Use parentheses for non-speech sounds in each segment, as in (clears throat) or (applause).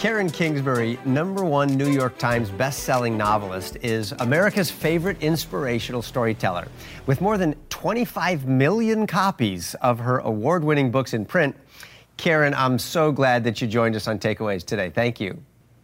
Karen Kingsbury, number one New York Times best-selling novelist, is America's favorite inspirational storyteller. With more than 25 million copies of her award-winning books in print, Karen, I'm so glad that you joined us on Takeaways today. Thank you.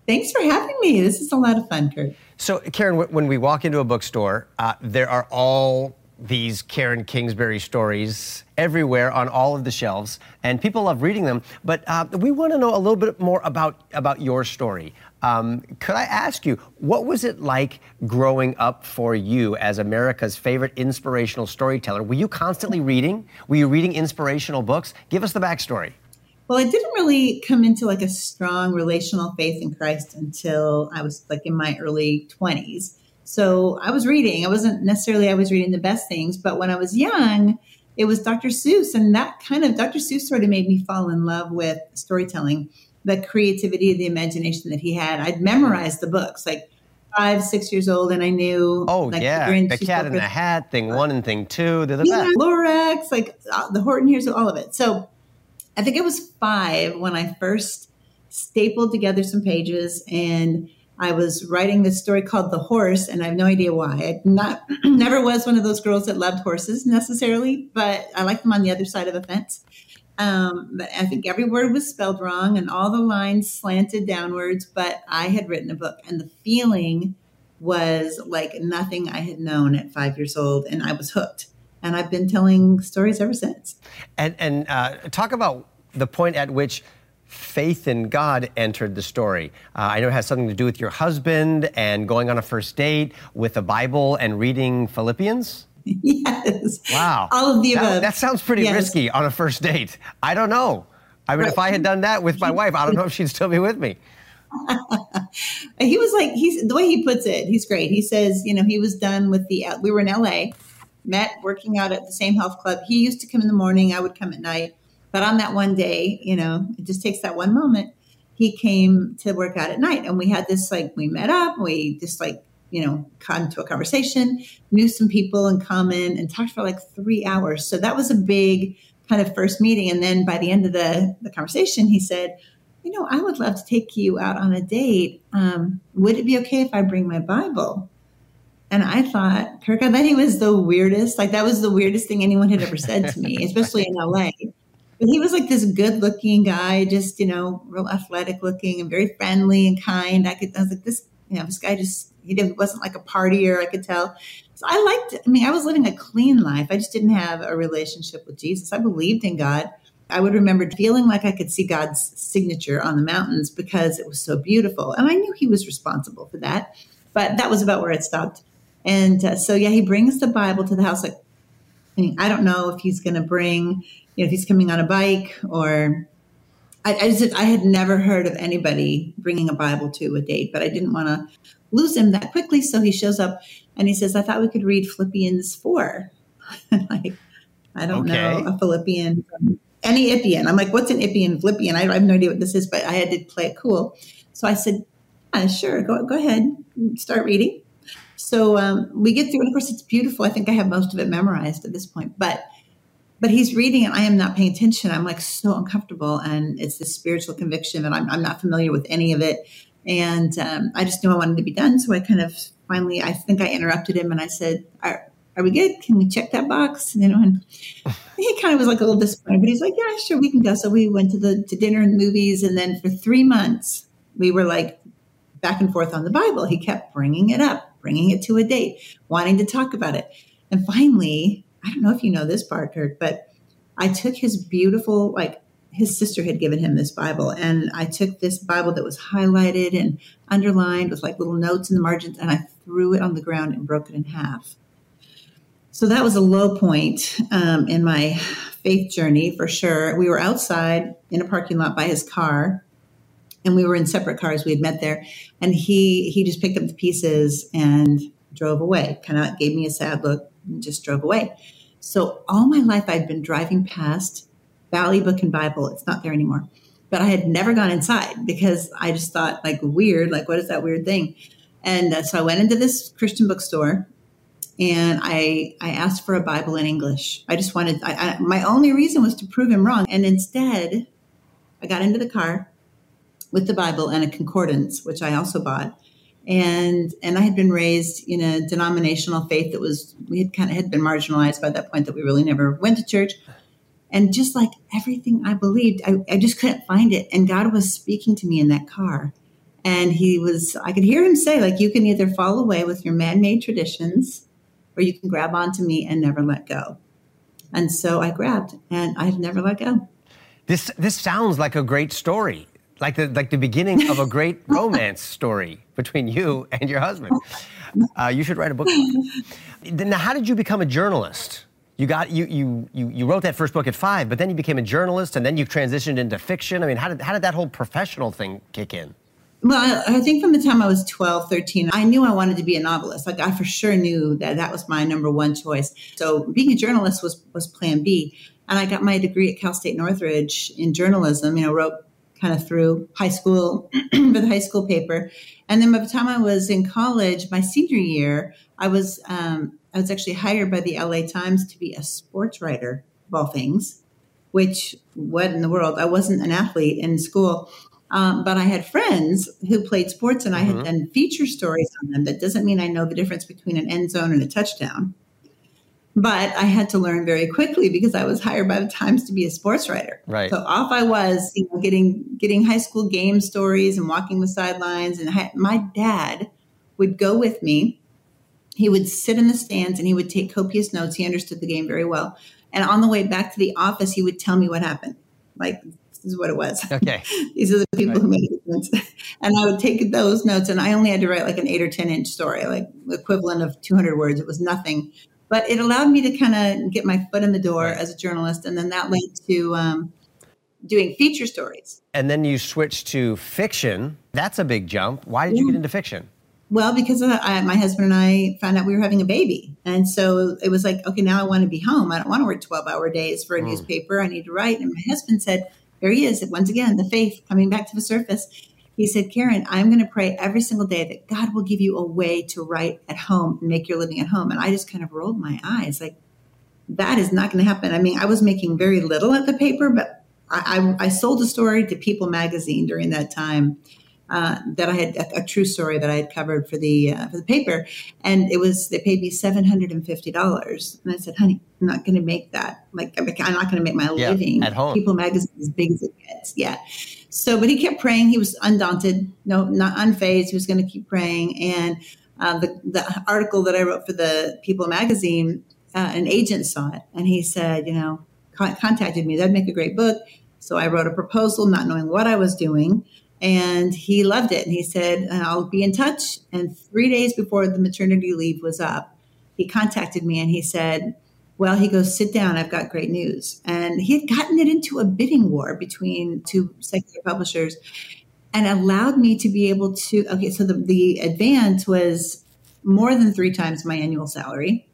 Thanks for having me. This is a lot of fun, Kirk. So, Karen, when we walk into a bookstore, uh, there are all these Karen Kingsbury stories everywhere on all of the shelves, and people love reading them. But uh, we want to know a little bit more about, about your story. Um, could I ask you, what was it like growing up for you as America's favorite inspirational storyteller? Were you constantly reading? Were you reading inspirational books? Give us the backstory. Well, I didn't really come into like a strong relational faith in Christ until I was like in my early 20s. So I was reading. I wasn't necessarily I was reading the best things, but when I was young, it was Dr. Seuss, and that kind of Dr. Seuss sort of made me fall in love with storytelling, the creativity, the imagination that he had. I'd memorized the books like five, six years old, and I knew. Oh like, yeah, the Cat in the Hat, thing one and thing two. They're the yeah, best. Lorax, like uh, the Horton Hears, all of it. So I think it was five when I first stapled together some pages and I was writing this story called The Horse, and I have no idea why. I not (clears throat) never was one of those girls that loved horses necessarily, but I like them on the other side of the fence. Um, but I think every word was spelled wrong and all the lines slanted downwards, but I had written a book, and the feeling was like nothing I had known at five years old, and I was hooked. And I've been telling stories ever since. And, and uh, talk about the point at which faith in God entered the story. Uh, I know it has something to do with your husband and going on a first date with a Bible and reading Philippians. (laughs) Yes. Wow. All of the that, above. That sounds pretty yes. risky on a first date. I don't know. I mean, right. if I had done that with my wife, I don't know if she'd still be with me. (laughs) he was like, he's the way he puts it, he's great. He says, you know, he was done with the, we were in LA, met working out at the same health club. He used to come in the morning, I would come at night but on that one day, you know, it just takes that one moment. He came to work out at night and we had this like, we met up, we just like, you know, got into a conversation, knew some people in common and talked for like three hours. So that was a big kind of first meeting. And then by the end of the, the conversation, he said, you know, I would love to take you out on a date. Um, would it be okay if I bring my Bible? And I thought, Kirk, I thought he was the weirdest. Like that was the weirdest thing anyone had ever said to me, especially in LA. But he was like this good looking guy, just, you know, real athletic looking and very friendly and kind. I could, I was like, this, you know, this guy just, he wasn't like a partier, I could tell. So I liked, I mean, I was living a clean life. I just didn't have a relationship with Jesus. I believed in God. I would remember feeling like I could see God's signature on the mountains because it was so beautiful. And I knew he was responsible for that. But that was about where it stopped. And uh, so, yeah, he brings the Bible to the house. Like, I, don't know if he's going to bring you know, if he's coming on a bike or I, I, just, I had never heard of anybody bringing a Bible to a date, but I didn't want to lose him that quickly. So he shows up and he says, I thought we could read Philippians 4. (laughs) like, I don't okay. know, a Philippian, any Ippian. I'm like, what's an Ippian, Philippian? I, I have no idea what this is, but I had to play it cool. So I said, yeah, sure, go, go ahead, start reading. So um, we get through, and of course, it's beautiful. I think I have most of it memorized at this point, but but he's reading and I am not paying attention. I'm like so uncomfortable. And it's this spiritual conviction and I'm, I'm not familiar with any of it. And um, I just knew I wanted to be done. So I kind of finally, I think I interrupted him and I said, are, are we good? Can we check that box? And, you know, and he kind of was like a little disappointed, but he's like, yeah, sure, we can go. So we went to the to dinner and movies. And then for three months, we were like back and forth on the Bible. He kept bringing it up, bringing it to a date, wanting to talk about it. And finally, I don't know if you know this part, Kirk, but I took his beautiful, like his sister had given him this Bible, and I took this Bible that was highlighted and underlined with like little notes in the margins, and I threw it on the ground and broke it in half. So that was a low point um, in my faith journey for sure. We were outside in a parking lot by his car, and we were in separate cars. We had met there, and he he just picked up the pieces and drove away. Kind of gave me a sad look and just drove away. So all my life I'd been driving past Valley Book and Bible. It's not there anymore. But I had never gone inside because I just thought like weird, like what is that weird thing? And uh, so I went into this Christian bookstore and I I asked for a Bible in English. I just wanted I, I, my only reason was to prove him wrong. And instead, I got into the car with the Bible and a concordance, which I also bought. And and I had been raised in a denominational faith that was we had kind of had been marginalized by that point that we really never went to church. And just like everything I believed, I, I just couldn't find it. And God was speaking to me in that car. And he was, I could hear him say, like, you can either fall away with your man made traditions or you can grab onto me and never let go. And so I grabbed and I've never let go. This, this sounds like a great story, like the, like the beginning of a great (laughs) romance story between you and your husband. (laughs) Uh, you should write a book. Now, how did you become a journalist? You got you, you you you wrote that first book at five, but then you became a journalist, and then you transitioned into fiction. I mean, how did how did that whole professional thing kick in? Well, I think from the time I was 12, 13, I knew I wanted to be a novelist. Like I for sure knew that that was my number one choice. So being a journalist was was plan B. And I got my degree at Cal State Northridge in journalism, you know, wrote kind of through high school (clears throat) for the high school paper. And then by the time I was in college, my senior year, I was um, I was actually hired by the LA Times to be a sports writer of all things, which what in the world? I wasn't an athlete in school. Um, but I had friends who played sports and I mm-hmm. had done feature stories on them. That doesn't mean I know the difference between an end zone and a touchdown. But I had to learn very quickly because I was hired by the Times to be a sports writer. Right. So off I was, you know, getting getting high school game stories and walking the sidelines. And I, my dad would go with me. He would sit in the stands and he would take copious notes. He understood the game very well. And on the way back to the office, he would tell me what happened. Like this is what it was. Okay. (laughs) These are the people right. who made a difference. (laughs) And I would take those notes and I only had to write like an eight or 10 inch story, like equivalent of 200 words. It was nothing, but it allowed me to kind of get my foot in the door as a journalist. And then that led to um, doing feature stories. And then you switched to fiction. That's a big jump. Why did yeah. you get into fiction? Well, because I, my husband and I found out we were having a baby. And so it was like, okay, now I want to be home. I don't want to work 12 hour days for a mm. newspaper. I need to write. And my husband said, there he is. Once again, the faith coming back to the surface. He said, Karen, I'm going to pray every single day that God will give you a way to write at home and make your living at home. And I just kind of rolled my eyes like, that is not going to happen. I mean, I was making very little at the paper, but I, I, I sold a story to People magazine during that time uh, that I had a, a, true story that I had covered for the uh, for the paper, and it was they paid me seven hundred and fifty dollars, and I said, "Honey, I'm not going to make that. Like, I'm not going to make my yeah, living at home. People magazine as big as it gets, yeah." So, but he kept praying. He was undaunted, no, not unfazed. He was going to keep praying, and uh, the the article that I wrote for the People magazine, uh, an agent saw it, and he said, you know, con- contacted me. That'd make a great book. So I wrote a proposal, not knowing what I was doing and he loved it. And he said, I'll be in touch. And three days before the maternity leave was up, he contacted me and he said, Well, he goes, sit down. I've got great news. And he had gotten it into a bidding war between two secular publishers and allowed me to be able to. Okay, so the, the advance was more than three times my annual salary.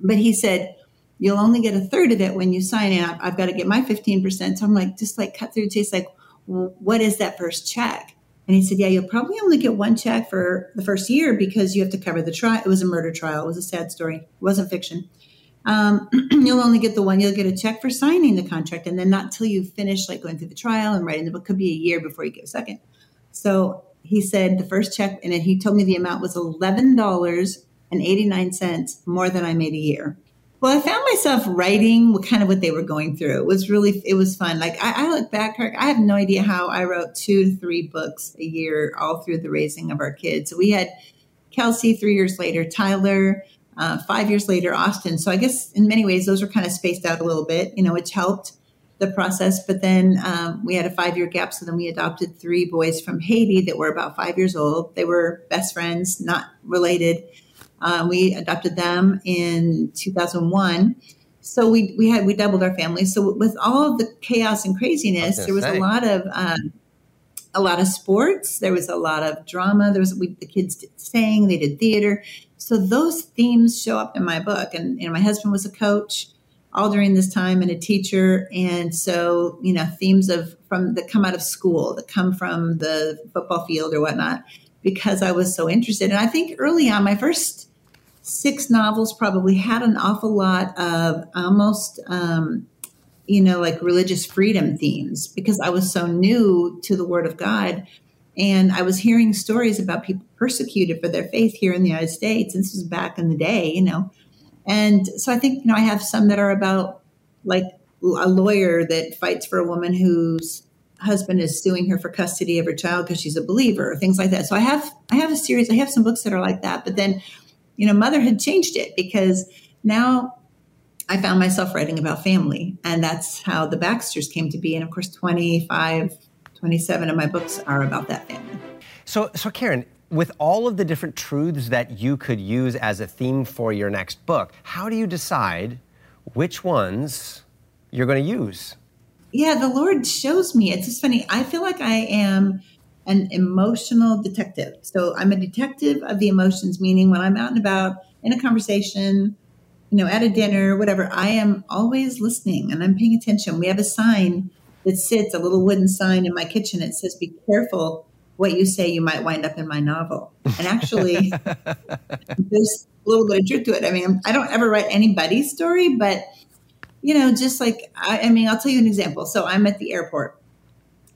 But he said, You'll only get a third of it when you sign up. I've, got to get my 15%. So I'm like, just like cut through the chase, like, what is that first check? And he said, Yeah, you'll probably only get one check for the first year because you have to cover the trial. It was a murder trial. It was a sad story. It wasn't fiction. Um, (clears throat) you'll only get the one. You'll get a check for signing the contract, and then not till you finish like going through the trial and writing the book. Could be a year before you get a second. So he said the first check, and he told me the amount was eleven dollars and eighty nine cents more than I made a year. Well, I found myself writing what kind of what they were going through. It was really, it was fun. Like I, I look back, Kirk, I have no idea how I wrote two to three books a year all through the raising of our kids. So we had Kelsey three years later, Tyler, uh, five years later, Austin. So I guess in many ways, those were kind of spaced out a little bit, you know, which helped the process. But then um, we had a five year gap. So then we adopted three boys from Haiti that were about five years old. They were best friends, not related. Uh, we adopted them in 2001. So we, we had we doubled our family. So with all of the chaos and craziness, was there was say. a lot of um, a lot of sports. There was a lot of drama. There was we, the kids did sang, they did theater. So those themes show up in my book. And know, my husband was a coach all during this time and a teacher. And so you know, themes of from that come out of school, that come from the football field or whatnot, because I was so interested. And I think early on, my first six novels probably had an awful lot of almost um, you know, like religious freedom themes because I was so new to the Word of God. And I was hearing stories about people persecuted for their faith here in the United States. And this was back in the day, you know. And so I think, you know, I have some that are about like a lawyer that fights for a woman whose husband is suing her for custody of her child because she's a believer or things like that. So I have I have a series, I have some books that are like that. But then, you know, motherhood changed it because now I found myself writing about family. And that's how the Baxters came to be. And of course, 25, 27 of my books are about that family. So, so Karen, with all of the different truths that you could use as a theme for your next book, how do you decide which ones you're going to use? Yeah, the Lord shows me. It's just funny. I feel like I am an emotional detective. So I'm a detective of the emotions, meaning when I'm out and about in a conversation, you know, at a dinner, whatever, I am always listening and I'm paying attention. We have a sign that sits, a little wooden sign in my kitchen. It says, Be careful what you say, you might wind up in my novel. And actually, (laughs) there's a little bit of truth to it. I mean, I don't ever write anybody's story, but, you know, just like, I, I mean, I'll tell you an example. So I'm at the airport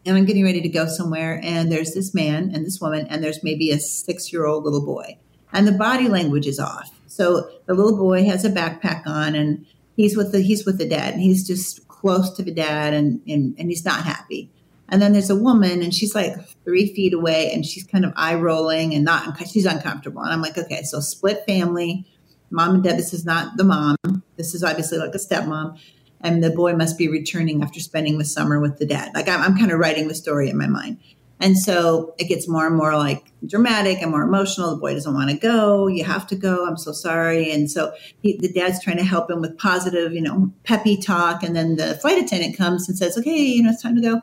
and I'm getting ready to go somewhere, and there's this man and this woman, and there's maybe a six year old little boy. And the body language is off so the little boy has a backpack on and he's with the he's with the dad and he's just close to the dad and and, and he's not happy. And then there's a woman and she's like three feet away and she's kind of eye rolling and not she's uncomfortable. And I'm like, okay, so split family. Mom and dad, this is not the mom. This is obviously like a stepmom. And the boy must be returning after spending the summer with the dad. Like I'm, I'm kind of writing the story in my mind. And so it gets more and more like dramatic and more emotional. The boy doesn't want to go. You have to go. I'm so sorry. And so he, the dad's trying to help him with positive, you know, peppy talk. And then the flight attendant comes and says, okay, you know, it's time to go.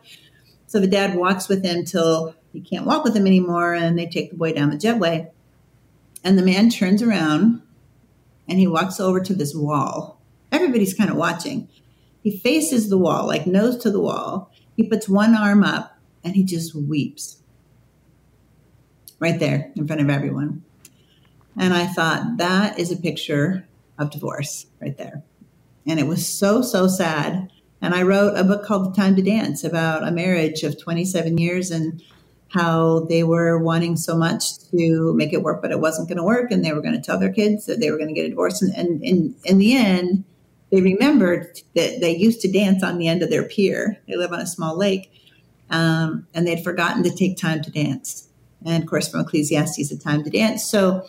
So the dad walks with him till he can't walk with him anymore. And they take the boy down the jetway. And the man turns around and he walks over to this wall. Everybody's kind of watching. He faces the wall, like nose to the wall. He puts one arm up and he just weeps right there in front of everyone. And I thought, that is a picture of divorce right there. And it was so, so sad. And I wrote a book called The Time to Dance about a marriage of 27 years and how they were wanting so much to make it work, but it wasn't going to work. And they were going to tell their kids that they were going to get a divorce. And, and, and in the end, they remembered that they used to dance on the end of their pier. They live on a small lake um, and they'd forgotten to take time to dance. And of course, from Ecclesiastes, a time to dance. So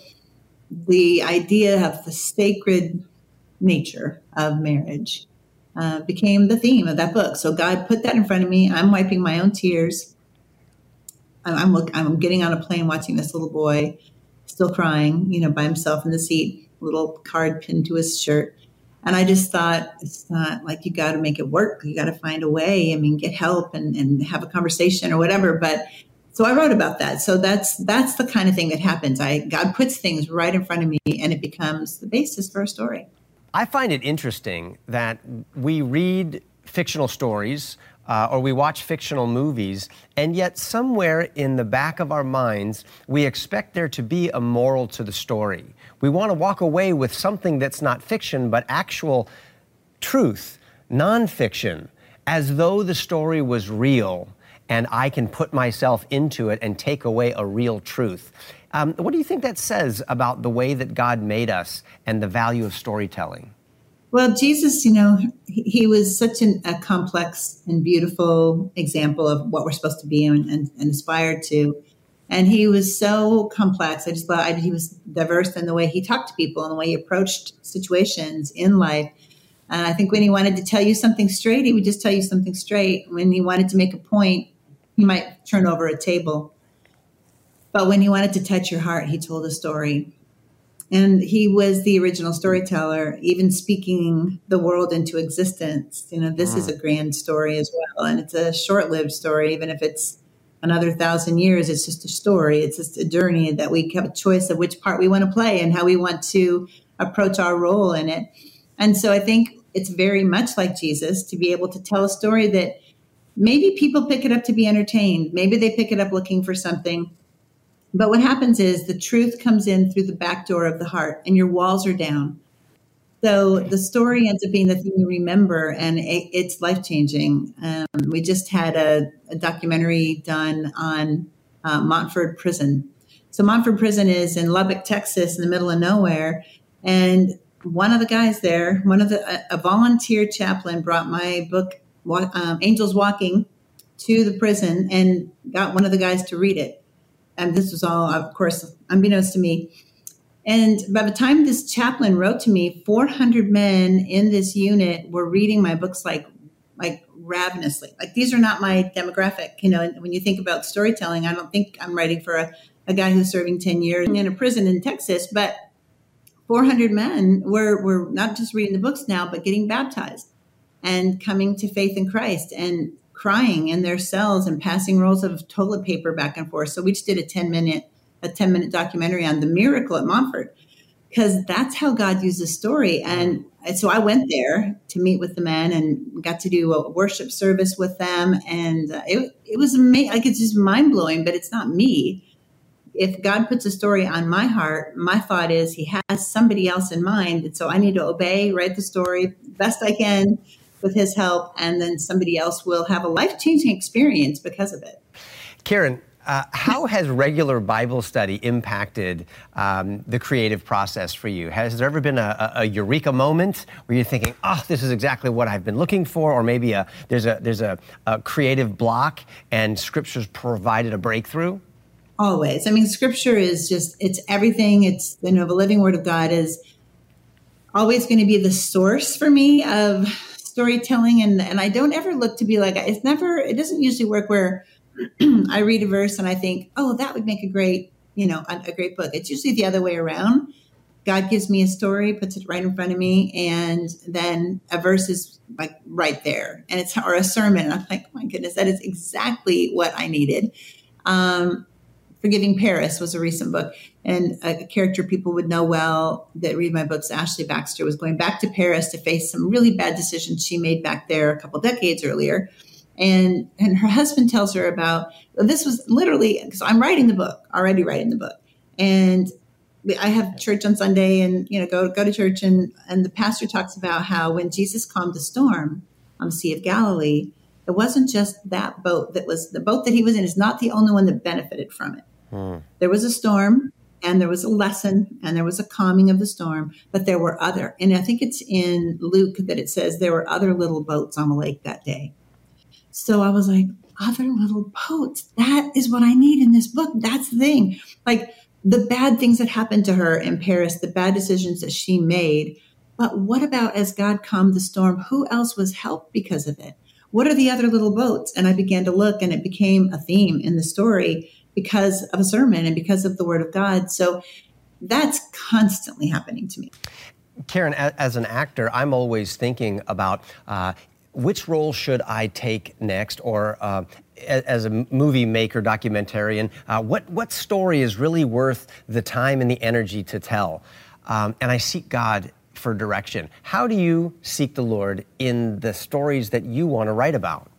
the idea of the sacred nature of marriage uh, became the theme of that book. So God put that in front of me. I'm wiping my own tears. I'm, I'm, I'm getting on a plane watching this little boy still crying, you know, by himself in the seat, little card pinned to his shirt. And I just thought, it's not like you got to make it work. You got to find a way. I mean, get help and, and have a conversation or whatever. But so I wrote about that. So that's that's the kind of thing that happens. I God puts things right in front of me, and it becomes the basis for a story. I find it interesting that we read fictional stories uh, or we watch fictional movies, and yet somewhere in the back of our minds, we expect there to be a moral to the story. We want to walk away with something that's not fiction, but actual truth, nonfiction, as though the story was real and I can put myself into it and take away a real truth. Um, what do you think that says about the way that God made us and the value of storytelling? Well, Jesus, you know, he was such an, a complex and beautiful example of what we're supposed to be and, and, and aspire to. And he was so complex. I just thought I, he was diverse in the way he talked to people and the way he approached situations in life. And I think when he wanted to tell you something straight, he would just tell you something straight. When he wanted to make a point, he might turn over a table. But when he wanted to touch your heart, he told a story. And he was the original storyteller, even speaking the world into existence. You know, this mm. is a grand story as well. And it's a short lived story, even if it's another thousand years. It's just a story. It's just a journey that we have a choice of which part we want to play and how we want to approach our role in it. And so I think it's very much like Jesus to be able to tell a story that maybe people pick it up to be entertained. Maybe they pick it up looking for something but what happens is the truth comes in through the back door of the heart and your walls are down. So the story ends up being the thing you remember, and it, it's life changing. Um, we just had a, a documentary done on uh, Montford Prison. So Montford Prison is in Lubbock, Texas, in the middle of nowhere, and one of the guys there, one of the a, a volunteer chaplain, brought my book, um, Angels Walking, to the prison and got one of the guys to read it. And this was all, of course, unbeknownst to me and by the time this chaplain wrote to me, 400 men in this unit were reading my books like like ravenously. Like these are not my demographic. You know, when you think about storytelling, I don't think I'm writing for a, a guy who's serving 10 years in a prison in Texas, but 400 men were, were not just reading the books now, but getting baptized and coming to faith in Christ and crying in their cells and passing rolls of toilet paper back and forth. So we just did a 10 minute a 10 minute documentary on the miracle at Montford because that's how God uses story. And so I went there to meet with the men and got to do a worship service with them. And uh, it, it was amazing. Like it's just mind blowing, but it's not me. If God puts a story on my heart, my thought is he has somebody else in mind. And so I need to obey, write the story best I can with his help. And then somebody else will have a life changing experience because of it. Karen, uh, how has regular Bible study impacted um, the creative process for you? Has there ever been a, a, a, eureka moment where you're thinking, "Oh, this is exactly what I've been looking for," or maybe a, there's a there's a, a creative block and Scripture's provided a breakthrough? Always. I mean, Scripture is just it's everything. It's you know the living Word of God is always going to be the source for me of storytelling, and and I don't ever look to be like it's never. It doesn't usually work where (clears throat) I read a verse and I think, oh, that would make a great, you know, a, a, great book. It's usually the other way around. God gives me a story, puts it right in front of me, and then a verse is like right there, and it's or a sermon, and I'm like, oh my goodness, that is exactly what I needed. Um, Forgiving Paris was a recent book, and a, a character people would know well that read my books. Ashley Baxter was going back to Paris to face some really bad decisions she made back there a couple decades earlier and and her husband tells her about this was literally because I'm writing the book already writing the book. And I have church on Sunday and you know go go to church and and the pastor talks about how when Jesus calmed the storm on the Sea of Galilee it wasn't just that boat that was the boat that he was in is not the only one that benefited from it. Hmm. there was a storm and there was a lesson and there was a calming of the storm but there were other and I think it's in Luke that it says there were other little boats on the lake that day so I was like, other little boats. That is what I need in this book. That's the thing. Like the bad things that happened to her in Paris, the bad decisions that she made. But what about as God calmed the storm? Who else was helped because of it? What are the other little boats? And I began to look, and it became a theme in the story because of a sermon and because of the word of God. So that's constantly happening to me. Karen, as an actor, I'm always thinking about uh, which role should I take next? Or uh, as a movie maker, documentarian, uh, what, what story is really worth the time and the energy to tell? Um, and I seek God for direction. How do you seek the Lord in the stories that you want to write about?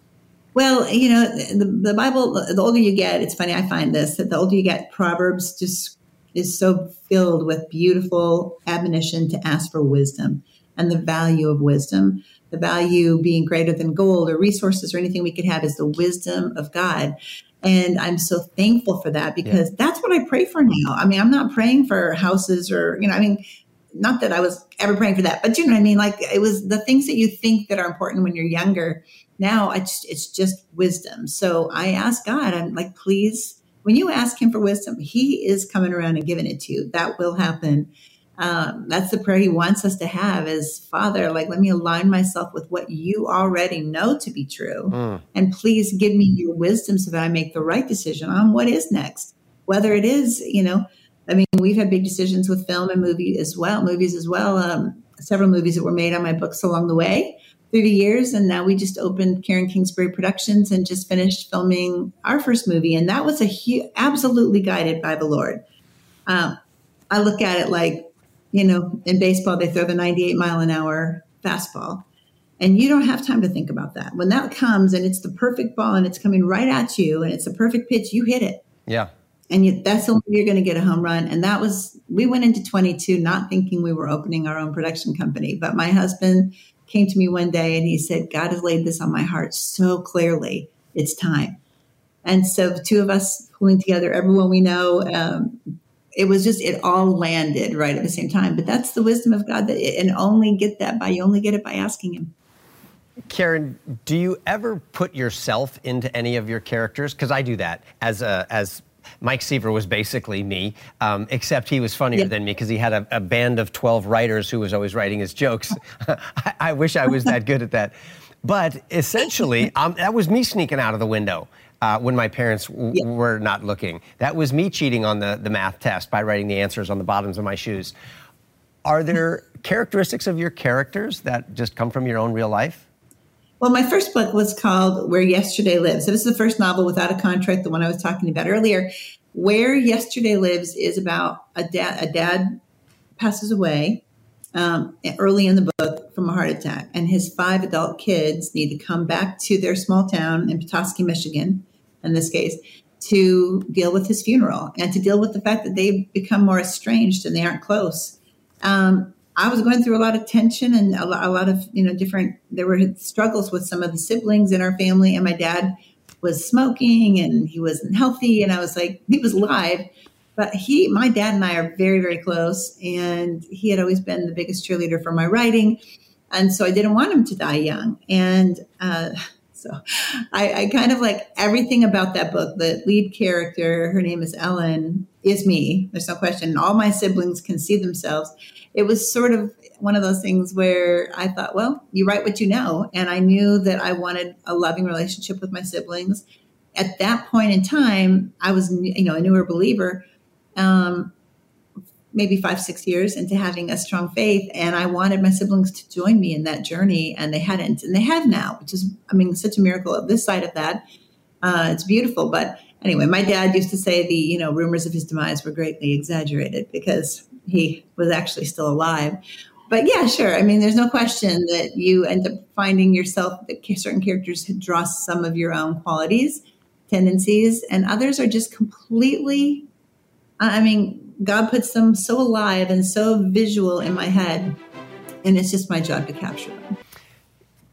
Well, you know, the, the Bible, the older you get, it's funny, I find this, that the older you get, Proverbs just is so filled with beautiful admonition to ask for wisdom and the value of wisdom the value being greater than gold or resources or anything we could have is the wisdom of God. And I'm so thankful for that because yeah. that's what I pray for now. I mean, I'm not praying for houses or, you know, I mean, not that I was ever praying for that, but you know what I mean? Like it was the things that you think that are important when you're younger. Now it's, it's just wisdom. So I ask God, I'm like, please, when you ask him for wisdom, he is coming around and giving it to you. That will happen um, that's the prayer he wants us to have is father like let me align myself with what you already know to be true. Mm. and please give me your wisdom so that i make the right decision on what is next. Whether it is you know i mean we've had big decisions with film and movie as well movies as well um, several movies that were made on my books along the way through the years. And now we just opened karen kingsbury productions and just finished filming our first movie. And that was a huge absolutely guided by the lord. Um, i look at it like you know, in baseball, they throw the 98 mile an hour fastball. And you don't have time to think about that. When that comes and it's the perfect ball and it's coming right at you and it's a perfect pitch, you hit it. Yeah. And you, that's the only way you're going to get a home run. And that was, we went into 22 not thinking we were opening our own production company. But my husband came to me one day and he said, God has laid this on my heart so clearly. It's time. And so the two of us pulling together everyone we know, um, it was just it all landed right at the same time. But that's the wisdom of God that and only get that by you only get it by asking him. Karen, do you ever put yourself into any of your characters? Because I do that as a, as Mike Seaver was basically me, um, except he was funnier yeah. than me because he had a, a, band of 12 writers who was always writing his jokes. (laughs) I, I, wish I was that good at that. But essentially, (laughs) um, that was me sneaking out of the window. Uh, when my parents w- yeah. were not looking. That was me cheating on the, the math test by writing the answers on the bottoms of my shoes. Are there characteristics of your characters that just come from your own real life? Well, my first book was called Where Yesterday Lives. So this is the first novel without a contract, the one I was talking about earlier. Where Yesterday Lives is about a dad. A dad passes away um, early in the book from a heart attack, and his five adult kids need to come back to their small town in Petoskey, Michigan, in this case, to deal with his funeral and to deal with the fact that they've become more estranged and they aren't close. Um, I was going through a lot of tension and a lot, a lot of, you know, different, there were struggles with some of the siblings in our family. And my dad was smoking and he wasn't healthy. And I was like, he was alive, but he, my dad and I are very, very close. And he had always been the biggest cheerleader for my writing. And so I didn't want him to die young. And, uh, so I, I, kind of like everything about that book. The lead character, her name is Ellen, is me. There's no question. All my siblings can see themselves it was sort of one of those things where I thought, well, you write what you know. And I knew that I wanted a loving relationship with my siblings. At that point in time, I was, you know, a newer believer, um, maybe five, six years into having a strong faith. And I wanted my siblings to join me in that journey. And they hadn't. And they have now, which is, I mean, such a miracle of this side of that. Uh, it's beautiful. But anyway, my dad used to say the, you know, rumors of his demise were greatly exaggerated because he was actually still alive. But yeah, sure. I mean, there's no question that you end up finding yourself that certain characters draw some of your own qualities, tendencies, and others are just completely, I mean, God puts them so alive and so visual in my head. And it's just my job to capture them.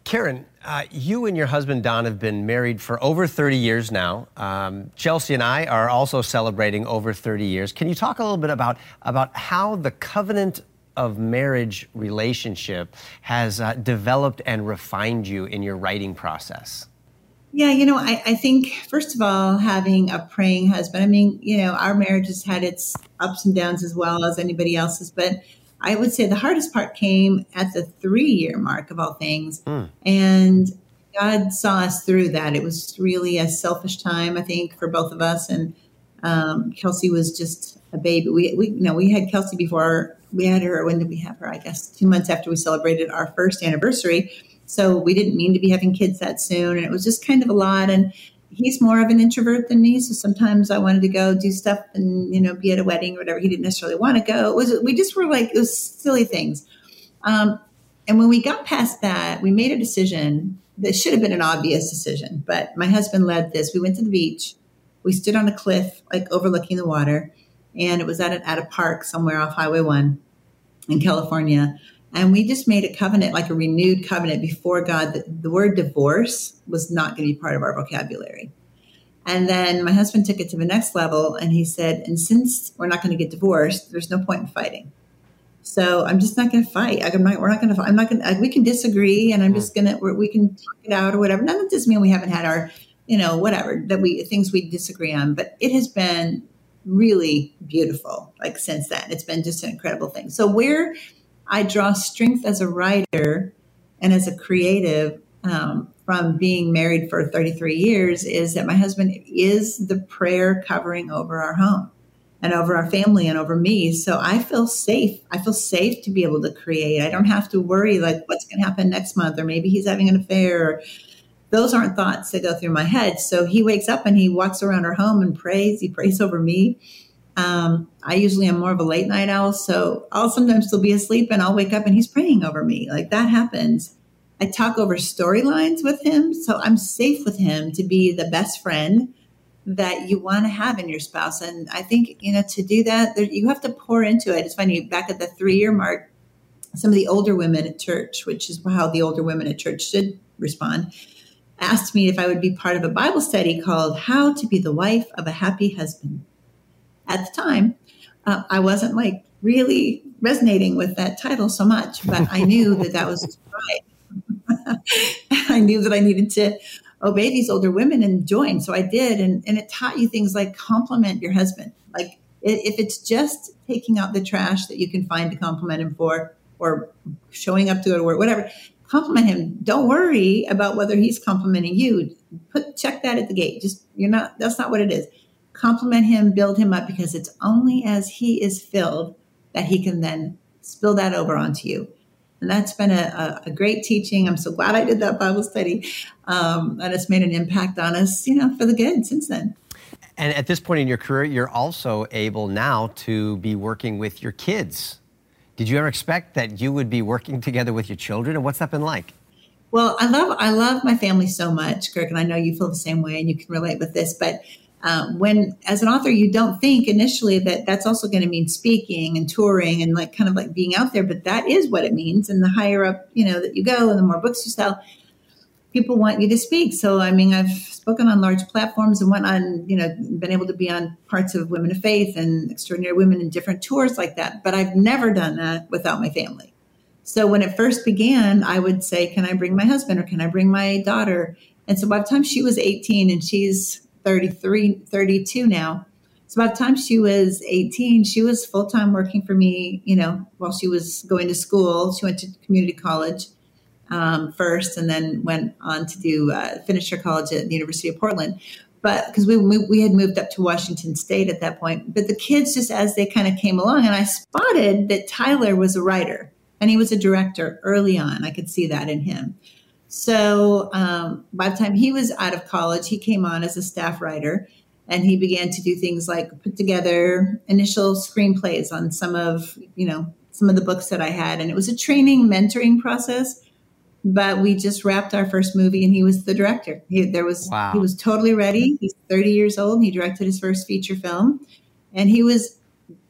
Karen, uh, you and your husband Don have been married for over 30 years now. Um, Chelsea and I are also celebrating over 30 years. Can you talk a little bit about, about how the covenant of marriage relationship has uh, developed and refined you in your writing process? Yeah, you know, I, I think, first of all, having a praying husband, I mean, you know, our marriage has had its ups and downs as well as anybody else's, but I would say the hardest part came at the three year mark of all things. Mm. And God saw us through that. It was really a selfish time, I think, for both of us. And um, Kelsey was just a baby. We, we, you know, we had Kelsey before we had her. When did we have her? I guess two months after we celebrated our first anniversary. So we didn't mean to be having kids that soon. And it was just kind of a lot. And he's more of an introvert than me. So sometimes I wanted to go do stuff and, you know, be at a wedding or whatever. He didn't necessarily want to go. It was, we just were like, it was silly things. Um, and when we got past that, we made a decision that should have been an obvious decision, but my husband led this. We went to the beach. We stood on a cliff, like overlooking the water. And it was at a, at a park somewhere off Highway 1 in California. And we just made a covenant, like a renewed covenant before God that the word divorce was not going to be part of our vocabulary. And then my husband took it to the next level and he said, and since we're not going to get divorced, there's no point in fighting. So I'm just not going to fight. I'm not, we're not going to, I'm not going to, we can disagree and I'm hmm. just going to, we can talk it out or whatever. None of this mean we haven't had our, you know, whatever that we, things we disagree on, but it has been really beautiful. Like since then, it's been just an incredible thing. So we're, I draw strength as a writer and as a creative um, from being married for 33 years is that my husband is the prayer covering over our home and over our family and over me. So I feel safe. I feel safe to be able to create. I don't have to worry like what's going to happen next month or maybe he's having an affair. Or, those aren't thoughts that go through my head. So he wakes up and he walks around our home and prays. He prays over me. Um, I usually am more of a late night owl, so I'll sometimes still be asleep and I'll wake up and he's praying over me. Like that happens. I talk over storylines with him, so I'm safe with him to be the best friend that you want to have in your spouse. And I think, you know, to do that, there, you have to pour into it. It's funny, back at the three year mark, some of the older women at church, which is how the older women at church should respond, asked me if I would be part of a Bible study called How to Be the Wife of a Happy Husband. At the time, uh, I wasn't like really resonating with that title so much, but I knew that that was (laughs) right. (laughs) I knew that I needed to obey these older women and join. So I did. And, and it taught you things like compliment your husband. Like if it's just taking out the trash that you can find to compliment him for or showing up to go to work, whatever, compliment him. Don't worry about whether he's complimenting you. Put check that at the gate. Just you're not that's not what it is. Compliment him, build him up because it's only as he is filled that he can then spill that over onto you. And that's been a, a, a great teaching. I'm so glad I did that Bible study. Um, and it's made an impact on us, you know, for the good since then. And at this point in your career, you're also able now to be working with your kids. Did you ever expect that you would be working together with your children? And what's that been like? Well, I love I love my family so much, Kirk, and I know you feel the same way, and you can relate with this. But um, when as an author you don't think initially that that's also going to mean speaking and touring and like kind of like being out there but that is what it means. And the higher up you know that you go and the more books you sell people want you to speak. So i mean i've spoken on large platforms and went on you know been able to be on parts of women of faith and extraordinary women in different tours like that but i've never done that without my family. So when it first began i would say can i bring my husband or can i bring my daughter? And so by the time she was 18 and she's 33, 32 now. So by the time she was 18, she was full time working for me, you know, while she was going to school. She went to community college um, first and then went on to do, uh, finish her college at the University of Portland. But because we, we had moved up to Washington State at that point. But the kids, just as they kind of came along, and I spotted that Tyler was a writer and he was a director early on. I could see that in him. So um, by the time he was out of college, he came on as a staff writer and he began to do things like put together initial screenplays on some of, you know, some of the books that I had. And it was a training, mentoring process. But we just wrapped our first movie and he was the director. He, there was, wow. he was totally ready. He's 30 years old. He directed his first feature film and he was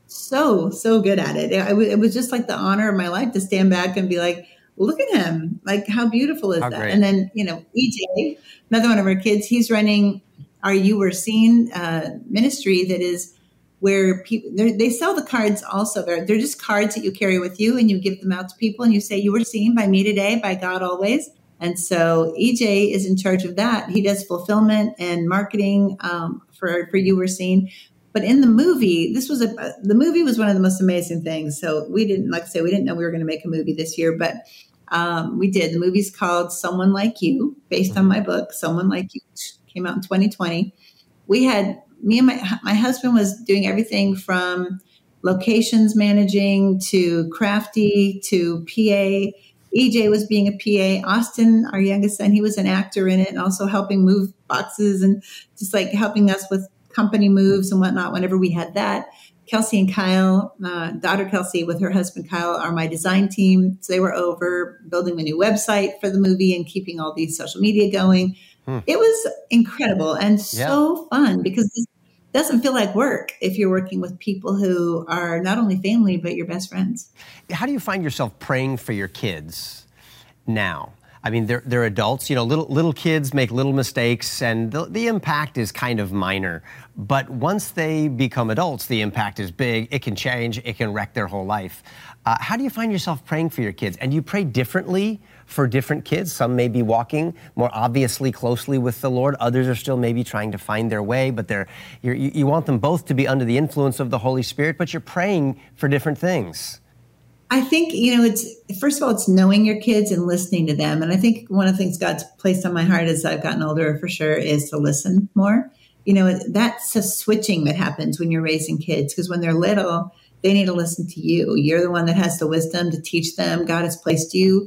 so, so good at it. It, it was just like the honor of my life to stand back and be like, look at him. Like, how beautiful is how that? Great. And then, you know, EJ, another one of our kids, he's running our You Were Seen uh, ministry that is where people, they sell the cards also. They're, they're just cards that you carry with you and you give them out to people and you say, You were seen by me today, by God always. And so EJ is in charge of that. He does fulfillment and marketing um, for, for You Were Seen. But in the movie, this was a the movie was one of the most amazing things. So we didn't, like I say, we didn't know we were going to make a movie this year, but um, we did. The movie's called Someone Like You, based on my book, Someone Like You, came out in 2020. We had me and my my husband was doing everything from locations managing to crafty to PA. EJ was being a PA. Austin, our youngest son, he was an actor in it and also helping move boxes and just like helping us with company moves and whatnot whenever we had that. Kelsey and Kyle, uh, daughter Kelsey with her husband Kyle, are my design team. So they were over building the new website for the movie and keeping all these social media going. Hmm. It was incredible and yeah. so fun because it doesn't feel like work if you're working with people who are not only family, but your best friends. How do you find yourself praying for your kids now? I mean, they're, they're adults. You know, little, little kids make little mistakes, and the, the impact is kind of minor. But once they become adults, the impact is big. It can change, it can wreck their whole life. Uh, how do you find yourself praying for your kids? And you pray differently for different kids. Some may be walking more obviously closely with the Lord. Others are still maybe trying to find their way, but they're, you you want them both to be under the influence of the Holy Spirit, but you're praying for different things. I think, you know, it's first of all, it's knowing your kids and listening to them. And I think one of the things God's placed on my heart as I've gotten older for sure is to listen more. You know, that's a switching that happens when you're raising kids because when they're little, they need to listen to you. You're the one that has the wisdom to teach them. God has placed you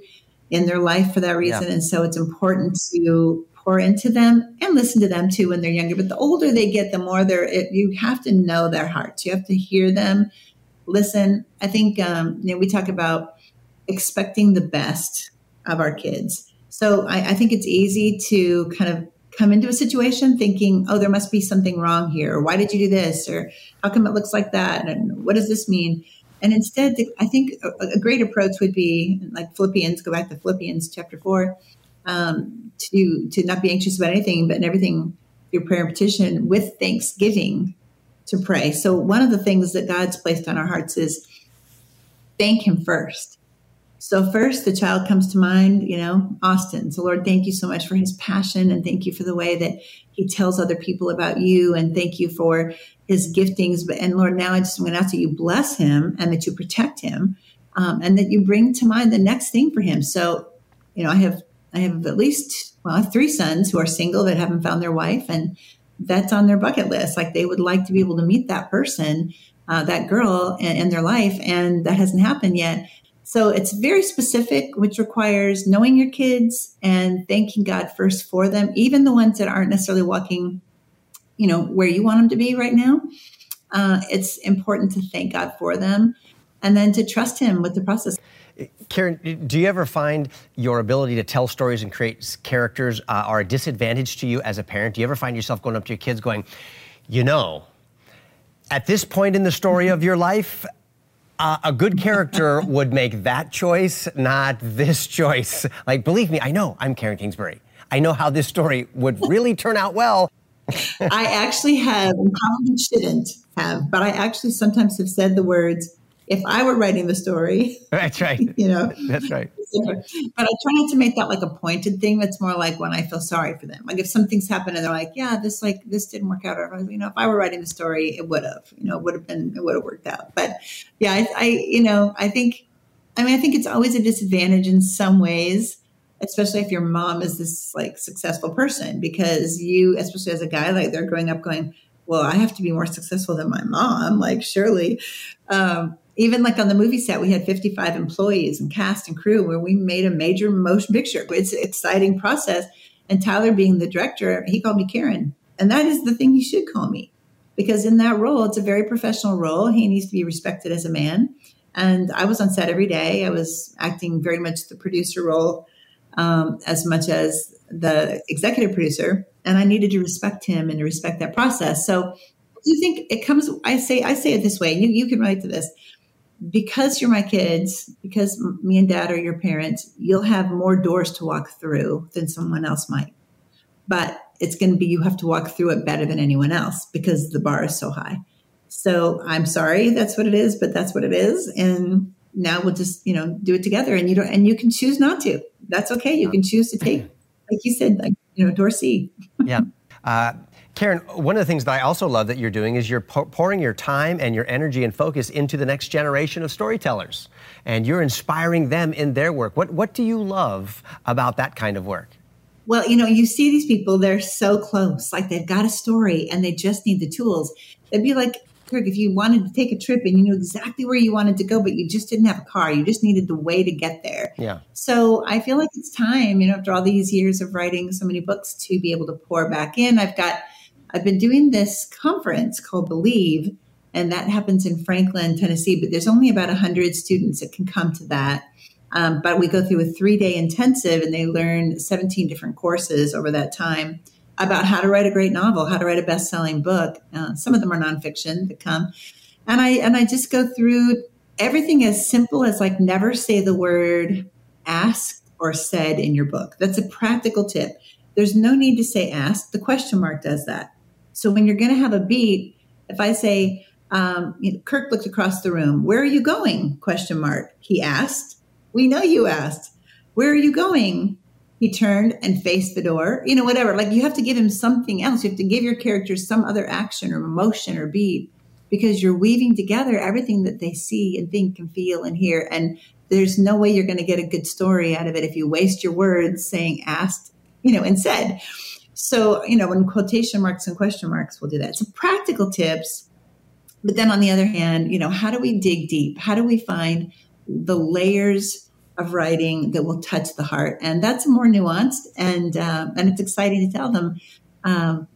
in their life for that reason. Yeah. And so it's important to pour into them and listen to them too when they're younger. But the older they get, the more they're, it, you have to know their hearts. You have to hear them listen. I think um, you know we talk about expecting the best of our kids. So I, I think it's easy to kind of come into a situation thinking, oh, there must be something wrong here. Or why did you do this? Or how come it looks like that? And what does this mean? And instead, I think a, great approach would be like Philippians, go back to Philippians chapter four, um, to, to not be anxious about anything, but in everything, your prayer and petition with thanksgiving to pray. So one of the things that God's placed on our hearts is thank him first. So first the child comes to mind, you know, Austin. So Lord, thank you so much for his passion and thank you for the way that he tells other people about you and thank you for his giftings. But and Lord, now I just want to ask that you bless him and that you protect him um, and that you bring to mind the next thing for him. So, you know, I have I have at least well, three sons who are single that haven't found their wife and that's on their bucket list. Like they would like to be able to meet that person, uh, that girl in, in their life, and that hasn't happened yet. So it's very specific, which requires knowing your kids and thanking God first for them, even the ones that aren't necessarily walking, you know, where you want them to be right now. Uh, it's important to thank God for them and then to trust Him with the process. Karen, do you ever find your ability to tell stories and create characters uh, are a disadvantage to you as a parent? Do you ever find yourself going up to your kids going, you know, at this point in the story of your life, uh, a good character (laughs) would make that choice, not this choice. Like, believe me, I know I'm Karen Kingsbury. I know how this story would really turn out well. (laughs) I actually have, and probably shouldn't have, but I actually sometimes have said the words, if I were writing the story. (laughs) That's right. (laughs) You know, that's right. (laughs) But I try not to make that like a pointed thing. That's more like when I feel sorry for them. Like if something's happened and they're like, yeah, this like this didn't work out, or you know, if I were writing the story, it would have, you know, it would have been, it would have worked out. But yeah, I, I, you know, I think, I mean, I think it's always a disadvantage in some ways especially if your mom is this like successful person because you especially as a guy like they're growing up going well i have to be more successful than my mom like surely um, even like on the movie set, we had 55 employees and cast and crew where we made a major motion picture. It's an exciting process. And Tyler, being the director, he called me Karen. And that is the thing he should call me because in that role, it's a very professional role. He needs to be respected as a man. And I was on set every day. I was acting very much the producer role um, as much as the executive producer. And I needed to respect him and to respect that process. So you think it comes i say i say it this way you, you can write to this because you're my kids, because me and dad are your parents, you'll have more doors to walk through than someone else might. But it's going to be you have to walk through it better than anyone else because the bar is so high. So I'm sorry that's what it is, but that's what it is. And now we'll just, you know, do it together and you don't, and you can choose not to. That's okay. You can choose to take, (clears throat) like you said, like, you know, door C. yeah. (laughs) Uh, Karen, one of the things that I also love that you're doing is you're pouring your time and your energy and focus into the next generation of storytellers, and you're inspiring them in their work. What what do you love about that kind of work? Well, you know, you see these people; they're so close, like they've got a story and they just need the tools. It'd be like Kirk, if you wanted to take a trip and you knew exactly where you wanted to go, but you just didn't have a car, you just needed the way to get there. Yeah. So I feel like it's time, you know, after all these years of writing so many books, to be able to pour back in. I've got I've been doing this conference called Believe, and that happens in Franklin, Tennessee, but there's only about 100 students that can come to that. Um, but we go through a three day intensive and they learn 17 different courses over that time about how to write a great novel, how to write a best selling book. Uh, some of them are nonfiction that come. And I, and I just go through everything as simple as like never say the word ask or said in your book. That's a practical tip. There's no need to say ask. The question mark does that. So when you're going to have a beat, if I say, um, you know, Kirk looked across the room, where are you going? Question mark. He asked. We know you asked. Where are you going? He turned and faced the door. You know, whatever. Like you have to give him something else. You have to give your characters some other action or emotion or beat because you're weaving together everything that they see and think and feel and hear. And there's no way you're going to get a good story out of it if you waste your words saying asked, you know, and said. So, you know, when quotation marks and question marks, we'll do that. So, practical tips. But then on the other hand, you know, how do we dig deep? How do we find the layers of writing that will touch the heart? And that's more nuanced, and uh, and it's exciting to tell them. Um,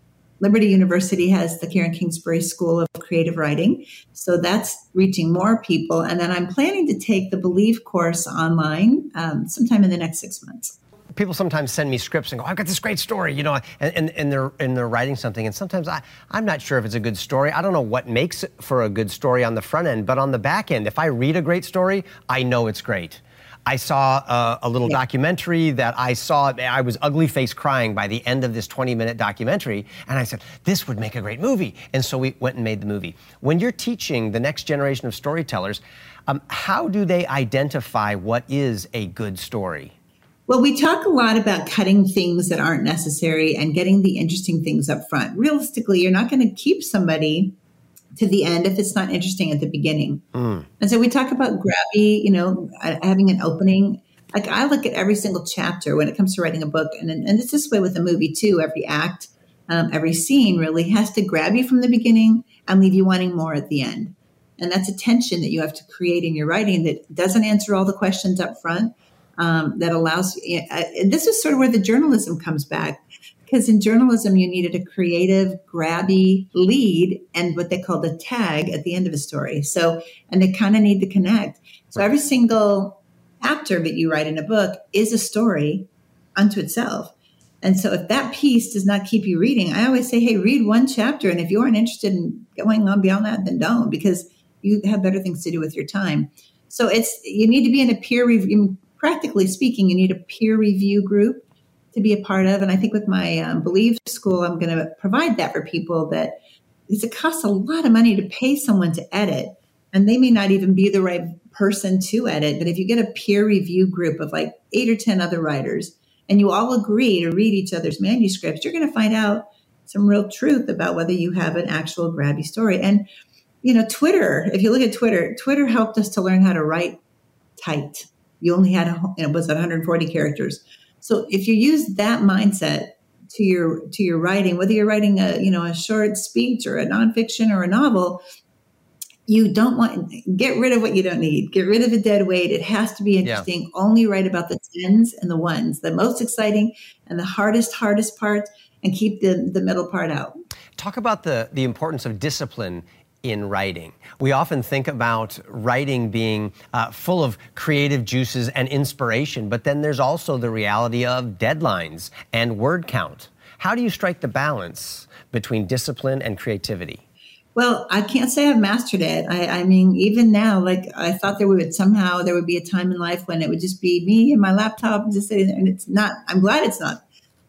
Liberty University has the Karen Kingsbury School of Creative Writing. So that's reaching more people. And then I'm planning to take the Believe course online um, sometime in the next six months. people sometimes send me scripts and go, I've got this great story, you know, and, and, and, they're, and they're writing something. And sometimes I, I'm not sure if it's a good story. I don't know what makes for a good story on the front end, but on the back end, if I read a great story, I know it's great. I saw uh, a little yeah. documentary that I saw. I was ugly face crying by the end of this 20 minute documentary. And I said, this would make a great movie. And so we went and made the movie. When you're teaching the next generation of storytellers, um, how do they identify what is a good story? Well, we talk a lot about cutting things that aren't necessary and getting the interesting things up front. Realistically, you're not going to keep somebody to the end if it's not interesting at the beginning. Mm. And so we talk about grabby, you know, having an opening. Like I look at every single chapter when it comes to writing a book, and, and it's this way with a movie too. Every act, um, every scene really has to grab you from the beginning and leave you wanting more at the end. And that's a tension that you have to create in your writing that doesn't answer all the questions up front, um, that allows uh, this is sort of where the journalism comes back because in journalism you needed a creative grabby lead and what they called a tag at the end of a story. So and they kind of need to connect. So every single chapter that you write in a book is a story unto itself. And so if that piece does not keep you reading i always say hey read one chapter and if you aren't interested in going on beyond that then don't because you have better things to do with your time. So it's you need to be in a peer review practically speaking, you need a peer review group to be a part of. And I think with my um, Believe School, I'm going to provide that for people that it costs a lot of money to pay someone to edit, and they may not even be the right person to edit. But if you get a peer review group of like eight or 10 other writers, and you all agree to read each other's manuscripts, you're going to find out some real truth about whether you have an actual grabby story. And, you know, Twitter, if you look at Twitter, Twitter helped us to learn how to write tight you only had a, it was 140 characters. So if you use that mindset to your to your writing, whether you're writing a you know a short speech or a nonfiction or a novel, you don't want get rid of what you don't need. Get rid of the dead weight. It has to be interesting. Yeah. Only write about the tens and the ones, the most exciting and the hardest hardest part, and keep the the middle part out. Talk about the the importance of discipline in writing. We often think about writing being uh, full of creative juices and inspiration, but then there's also the reality of deadlines and word count. How do you strike the balance between discipline and creativity? Well, I can't say I've mastered it. I, I, mean, even now, like I thought there would somehow there would be a time in life when it would just be me and my laptop just sitting there, and it's not. I'm glad it's not.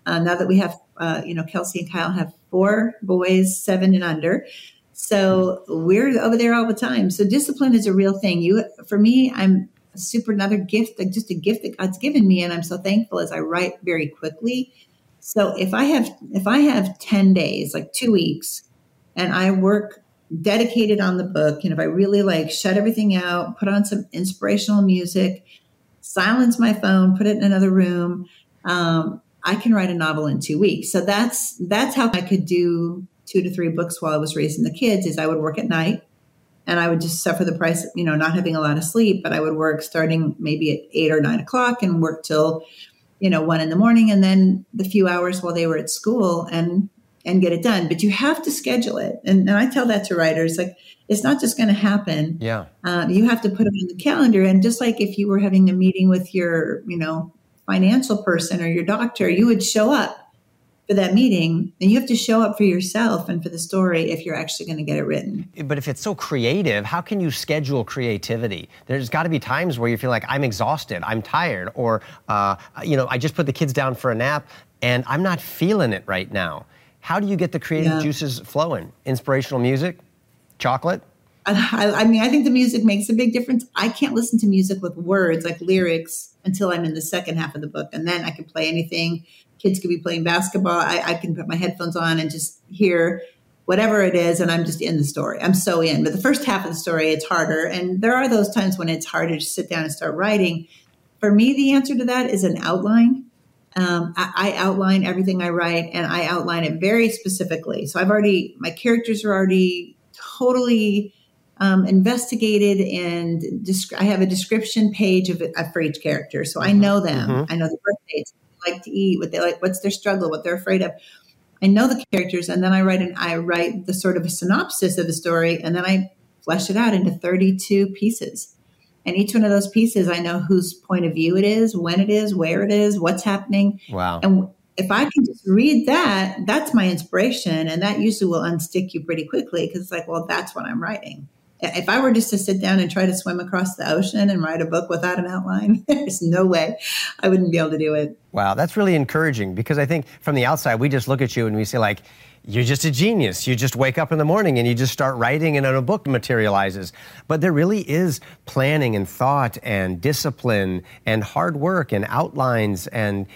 Uh, now that we have, uh, you know, Kelsey and Kyle have four boys, seven and under. So we're over there all the time. So discipline is a real thing. You, for me, I'm super another gift, just a gift that God's given me, and I'm so thankful as I write very quickly. So if I have if I have ten days, like two weeks, and I work dedicated on the book, and if I really like shut everything out, put on some inspirational music, silence my phone, put it in another room, um, I can write a novel in two weeks. So that's that's how I could do two to three books while I was raising the kids is I would work at night and I would just suffer the price, you know, not having a lot of sleep, but I would work starting maybe at eight or nine o'clock and work till, you know, one in the morning and then the few hours while they were at school and and get it done. But you have to schedule it. And, and I tell that to writers, like it's not just going to happen. Yeah. Um, you have to put it on the calendar. And just like if you were having a meeting with your, you know, financial person or your doctor, you would show up for that meeting, then you have to show up for yourself and for the story if you're actually going to get it written. But if it's so creative, how can you schedule creativity? There's got to be times where you feel like I'm exhausted, I'm tired, or uh, you know, I just put the kids down for a nap and I'm not feeling it right now. How do you get the creative yeah. juices flowing? Inspirational music, chocolate. I, I mean, I think the music makes a big difference. I can't listen to music with words like lyrics until I'm in the second half of the book, and then I can play anything kids could be playing basketball. I, I can put my headphones on and just hear whatever it is, and I'm just in the story. I'm so in. But the first half of the story, it's harder. And there are those times when it's harder to sit down and start writing. For me, the answer to that is an outline. Um, I, I, outline everything I write and I outline it very specifically. So I've already, my characters are already totally um, investigated and I have a description page of it for each character. So I mm-hmm. know them. Mm-hmm. I know the birth dates like to eat, what they like, what's their struggle, what they're afraid of. I know the characters, and then I write and I write the sort of a synopsis of the story, and then I flesh it out into 32 pieces. And each one of those pieces, I know whose point of view it is, when it is, where it is, what's happening. Wow. And if I can just read that, that's my inspiration. And that usually will unstick you pretty quickly because it's like, well, that's what I'm writing. If I were just to sit down and try to swim across the ocean and write a book without an outline, (laughs) there's no way I wouldn't be able to do it. Wow, that's really encouraging because I think from the outside, we just look at you and we say, like, you're just a genius. You just wake up in the morning and you just start writing and a book materializes. But there really is planning and thought and discipline and hard work and outlines and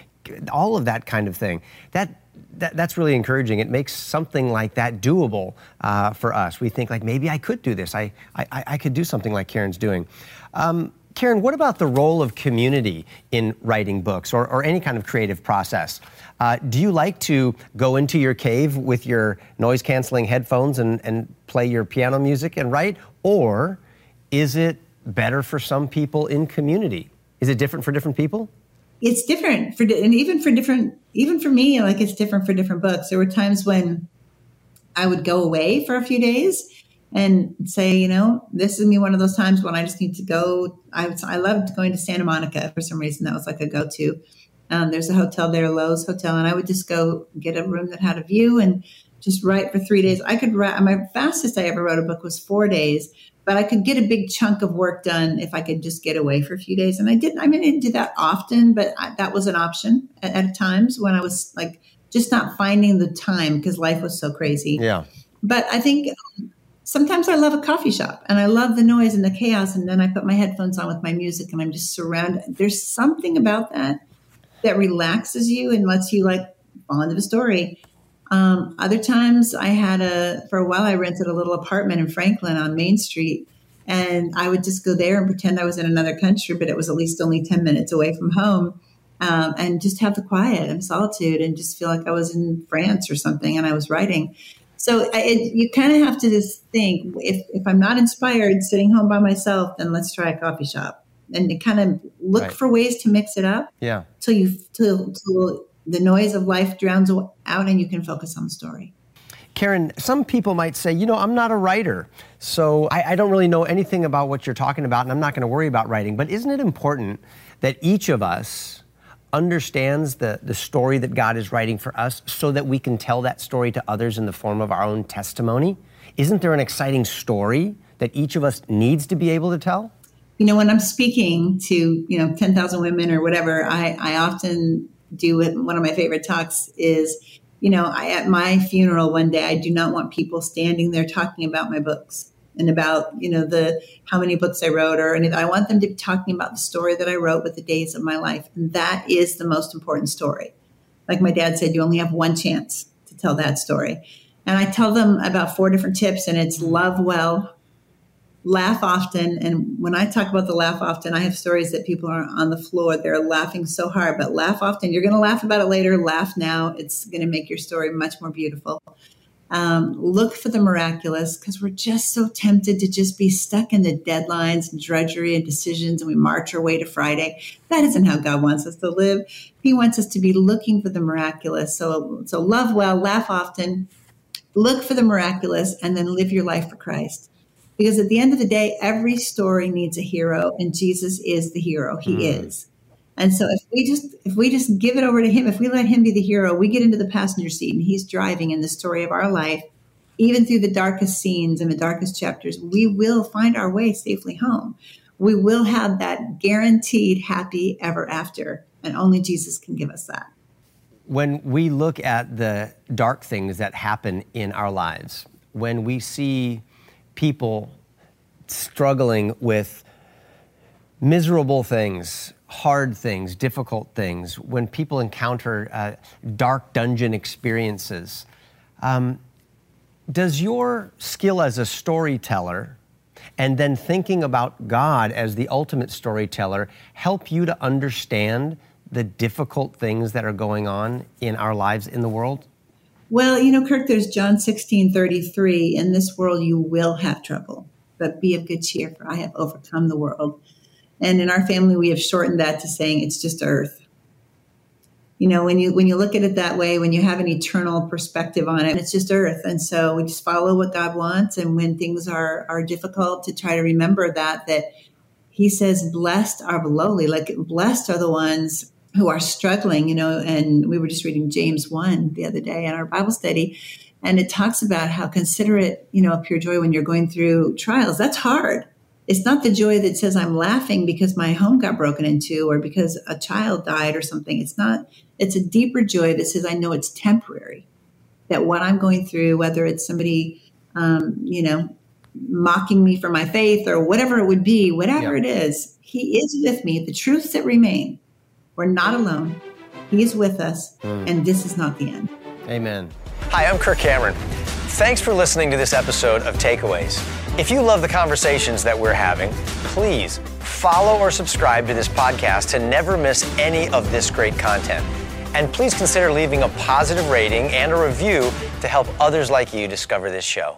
all of that kind of thing. That that, that's really encouraging. It makes something like that doable uh, for us. We think like maybe I could do this. I, I, I could do something like Karen's doing. Um, Karen, what about the role of community in writing books or, or any kind of creative process? Uh, do you like to go into your cave with your noise canceling headphones and, and play your piano music and write? Or is it better for some people in community? Is it different for different people? It's different for, and even for different, even for me, like it's different for different books. There were times when I would go away for a few days and say, you know, this is me one of those times when I just need to go. I, I loved going to Santa Monica for some reason. That was like a go to. Um, there's a hotel there, Loews Hotel, and I would just go get a room that had a view and just write for three days. I could write, my fastest I ever wrote a book was four days, but I could get a big chunk of work done if I could just get away for a few days. And I didn't, I mean, I didn't do that often, but I, that was an option at, at times when I was like just not finding the time because life was so crazy. Yeah. But I think um, sometimes I love a coffee shop and I love the noise and the chaos. And then I put my headphones on with my music and I'm just surrounded. There's something about that that relaxes you and lets you like fall into the story. Um, other times I had a, for a while, I rented a little apartment in Franklin on Main Street. And I would just go there and pretend I was in another country, but it was at least only 10 minutes away from home. Um, and just have the quiet and solitude and just feel like I was in France or something and I was writing. So it, you kind of have to just think if, if I'm not inspired sitting home by myself, then let's try a coffee shop and kind of look right. for ways to mix it up. Yeah. Till you till, till the noise of life drowns out and you can focus on the story. Karen, some people might say, you know, I'm not a writer, so I, I don't really know anything about what you're talking about, and I'm not going to worry about writing. But isn't it important that each of us understands the, the story that God is writing for us so that we can tell that story to others in the form of our own testimony? Isn't there an exciting story that each of us needs to be able to tell? You know, when I'm speaking to, you know, 10,000 women or whatever, I, I often do it. One of my favorite talks is, you know, I, at my funeral one day, I do not want people standing there talking about my books and about you know the how many books I wrote or anything. I want them to be talking about the story that I wrote with the days of my life, and that is the most important story. Like my dad said, you only have one chance to tell that story, and I tell them about four different tips, and it's love well, laugh often, and when I talk about the laugh often, I have stories that people are on the floor, they're laughing so hard, but laugh often. You're going to laugh about it later. Laugh now. It's going to make your story much more beautiful. Um, look for the miraculous because we're just so tempted to just be stuck in the deadlines and drudgery and decisions and we march our way to Friday. That isn't how God wants us to live. He wants us to be looking for the miraculous. So, so love well, laugh often, look for the miraculous, and then live your life for Christ. Because at the end of the day, every story needs a hero, and Jesus is the hero. He mm. is. And so if we just if we just give it over to him, if we let him be the hero, we get into the passenger seat and he's driving in the story of our life, even through the darkest scenes and the darkest chapters, we will find our way safely home. We will have that guaranteed happy ever after, and only Jesus can give us that. When we look at the dark things that happen in our lives, when we see people struggling with miserable things, hard things, difficult things, when people encounter uh, dark dungeon experiences, um, does your skill as a storyteller and then thinking about God as the ultimate storyteller help you to understand the difficult things that are going on in our lives in the world? Well, you know, Kirk, there's John 16 33. In this world, you will have trouble, but be of good cheer, for I have overcome the world. And in our family, we have shortened that to saying it's just earth. You know, when you when you look at it that way, when you have an eternal perspective on it, it's just earth. And so we just follow what God wants. And when things are are difficult, to try to remember that that he says, blessed are the lowly, like blessed are the ones who are struggling, you know, and we were just reading James 1 the other day in our Bible study. And it talks about how considerate, you know, pure joy when you're going through trials. That's hard. It's not the joy that says I'm laughing because my home got broken into or because a child died or something. It's not, it's a deeper joy that says I know it's temporary. That what I'm going through, whether it's somebody, um, you know, mocking me for my faith or whatever it would be, whatever it is, He is with me. The truths that remain, we're not alone. He is with us, mm. and this is not the end. Amen. Hi, I'm Kirk Cameron. Thanks for listening to this episode of Takeaways. If you love the conversations that we're having, please follow or subscribe to this podcast to never miss any of this great content. And please consider leaving a positive rating and a review to help others like you discover this show.